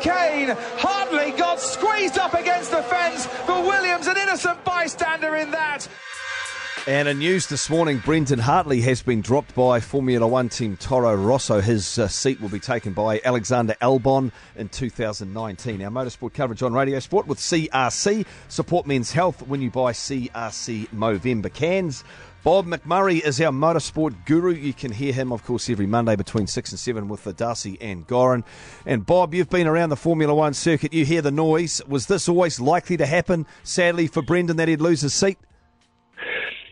chicane. Hartley got squeezed up against the fence, but Williams, an innocent bystander in that. And in news this morning, Brendon Hartley has been dropped by Formula One team Toro Rosso. His uh, seat will be taken by Alexander Albon in 2019. Our motorsport coverage on Radio Sport with CRC. Support men's health when you buy CRC Movember cans. Bob McMurray is our motorsport guru. You can hear him, of course, every Monday between 6 and 7 with the Darcy and Goran. And Bob, you've been around the Formula One circuit. You hear the noise. Was this always likely to happen, sadly, for Brendon, that he'd lose his seat?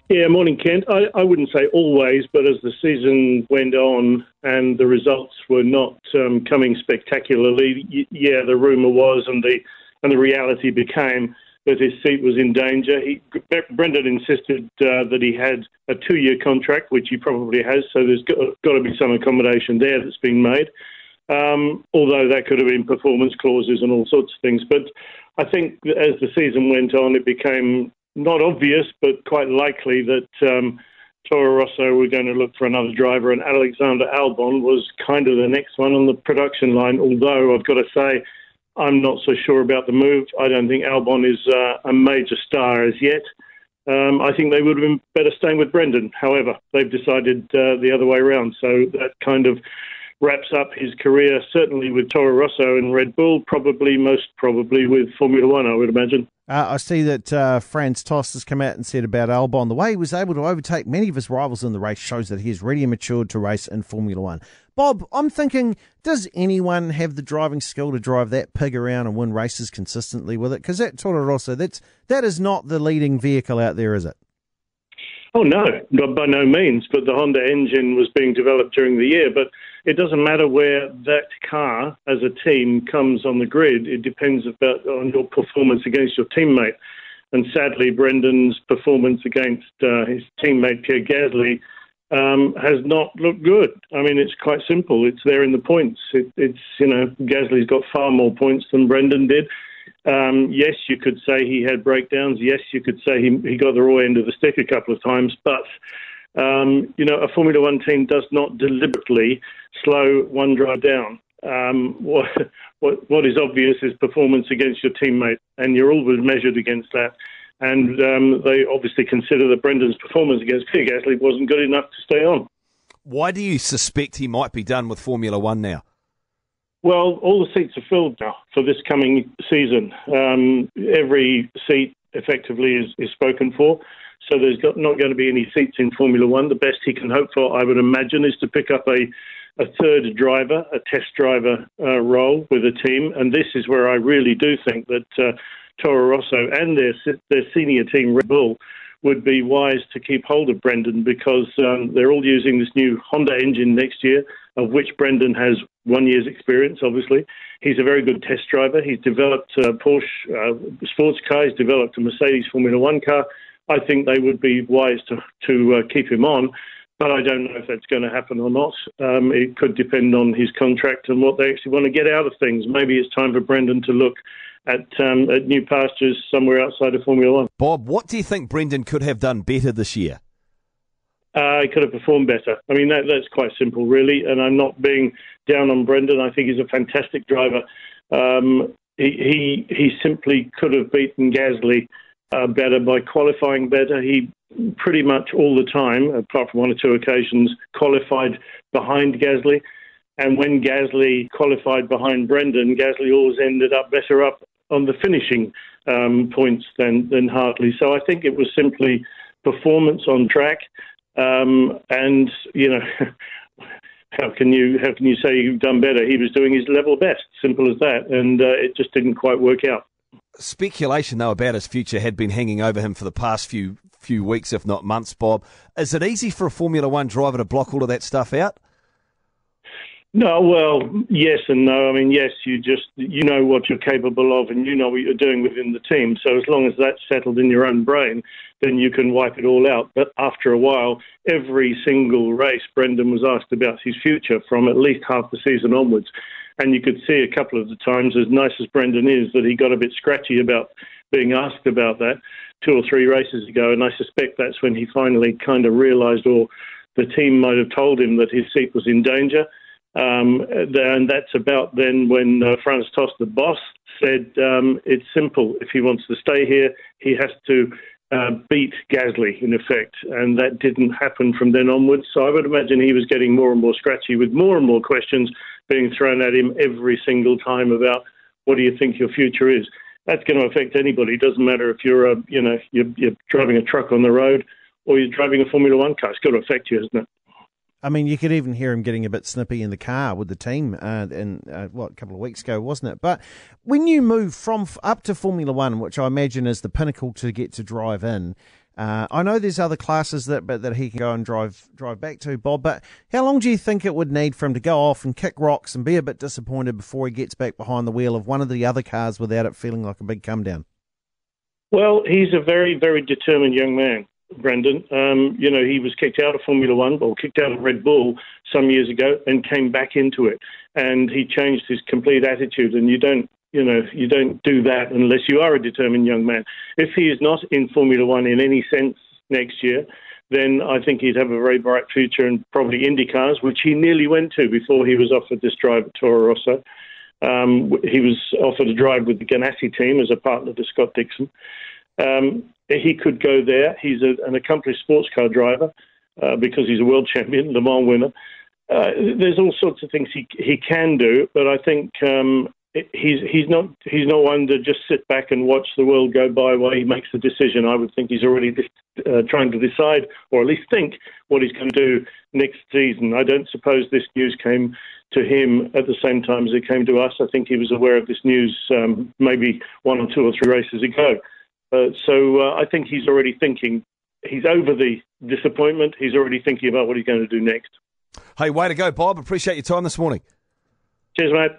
Yeah, morning, Kent. I, I wouldn't say always, but as the season went on and the results were not um, coming spectacularly, y- yeah, the rumour was and the and the reality became that his seat was in danger. He, Brendon insisted uh, that he had a two-year contract, which he probably has, so there's got, got to be some accommodation there that's been made. Um, although that could have been performance clauses and all sorts of things. But I think as the season went on, it became not obvious, but quite likely that um, Toro Rosso were going to look for another driver, and Alexander Albon was kind of the next one on the production line. Although I've got to say, I'm not so sure about the move. I don't think Albon is uh, a major star as yet. Um, I think they would have been better staying with Brendon. However, they've decided uh, the other way around. So that kind of wraps up his career, certainly with Toro Rosso and Red Bull, probably most probably with Formula One, I would imagine. Uh, I see that uh, Franz Tost has come out and said about Albon the way he was able to overtake many of his rivals in the race shows that he is ready and matured to race in Formula One. Bob, I'm thinking, does anyone have the driving skill to drive that pig around and win races consistently with it? Because that Toro Rosso, that's that is not the leading vehicle out there, is it? Oh no, by no means. But the Honda engine was being developed during the year. But it doesn't matter where that car as a team comes on the grid. It depends about on your performance against your teammate. And sadly, Brendon's performance against uh, his teammate Pierre Gasly um, has not looked good. I mean, it's quite simple. It's there in the points. It, it's you know Gasly's got far more points than Brendon did. Um, yes, you could say he had breakdowns. Yes, you could say he, he got the raw end of the stick a couple of times. But um, you know, a Formula One team does not deliberately slow one drive down. Um, what, what, what is obvious is performance against your teammate, and you're always measured against that. And um, they obviously consider that Brendon's performance against Pierre Gasly wasn't good enough to stay on. Why do you suspect he might be done with Formula One now? Well, all the seats are filled now for this coming season. Um, every seat effectively is, is spoken for. So there's got, not going to be any seats in Formula One. The best he can hope for, I would imagine, is to pick up a, a third driver, a test driver uh, role with a team. And this is where I really do think that uh, Toro Rosso and their their senior team, Red Bull, would be wise to keep hold of Brendon because um, they're all using this new Honda engine next year, of which Brendon has one year's experience, obviously. He's a very good test driver. He's developed a Porsche uh, sports car, he's developed a Mercedes Formula One car. I think they would be wise to, to uh, keep him on, but I don't know if that's going to happen or not. Um, it could depend on his contract and what they actually want to get out of things. Maybe it's time for Brendon to look at, um, at new pastures somewhere outside of Formula One. Bob, what do you think Brendon could have done better this year? Uh, he could have performed better. I mean, that, that's quite simple, really. And I'm not being down on Brendon. I think he's a fantastic driver. Um, he, he, he simply could have beaten Gasly uh, better by qualifying better. He pretty much all the time, apart from one or two occasions, qualified behind Gasly. And when Gasly qualified behind Brendon, Gasly always ended up better up on the finishing um, points than, than Hartley. So I think it was simply performance on track. Um, and, you know, how can you how can you say you've done better? He was doing his level best, simple as that, and uh, it just didn't quite work out. Speculation though about his future had been hanging over him for the past few few weeks, if not months. Bob, is it easy for a Formula One driver to block all of that stuff out? No, well, yes and no. I mean, yes, you just you know what you're capable of, and you know what you're doing within the team. So as long as that's settled in your own brain, then you can wipe it all out. But after a while, every single race, Brendon was asked about his future from at least half the season onwards, and you could see a couple of the times, as nice as Brendon is, that he got a bit scratchy about being asked about that two or three races ago, and I suspect that's when he finally kind of realised, or the team might have told him that his seat was in danger Um, and that's about then when uh, Franz Tost, the boss, said um, it's simple. If he wants to stay here, he has to uh, beat Gasly, in effect. And that didn't happen from then onwards. So I would imagine he was getting more and more scratchy with more and more questions being thrown at him every single time about what do you think your future is. That's going to affect anybody. It doesn't matter if you're a, you know, you're, you're driving a truck on the road or you're driving a Formula One car. It's got to affect you, isn't it? I mean, you could even hear him getting a bit snippy in the car with the team, uh, uh, what a couple of weeks ago, wasn't it? But when you move from up to Formula One, which I imagine is the pinnacle to get to drive in, uh, I know there's other classes that but that he can go and drive drive back to, Bob. But how long do you think it would need for him to go off and kick rocks and be a bit disappointed before he gets back behind the wheel of one of the other cars without it feeling like a big come down? Well, he's a very very determined young man. Brendon. Um, you know, he was kicked out of Formula One or kicked out of Red Bull some years ago and came back into it. And he changed his complete attitude. And you don't, you know, you don't do that unless you are a determined young man. If he is not in Formula One in any sense next year, then I think he'd have a very bright future in probably IndyCars, which he nearly went to before he was offered this drive at Toro Rosso. Um, he was offered a drive with the Ganassi team as a partner to Scott Dixon. Um, he could go there. He's a, an accomplished sports car driver uh, because he's a world champion, Le Mans winner. Uh, there's all sorts of things he he can do, but I think um, he's he's not he's not one to just sit back and watch the world go by while he makes the decision. I would think he's already uh, trying to decide, or at least think, what he's going to do next season. I don't suppose this news came to him at the same time as it came to us. I think he was aware of this news um, maybe one or two or three races ago. Uh, so uh, I think he's already thinking. He's over the disappointment. He's already thinking about what he's going to do next. Hey, way to go, Bob. Appreciate your time this morning. Cheers, mate.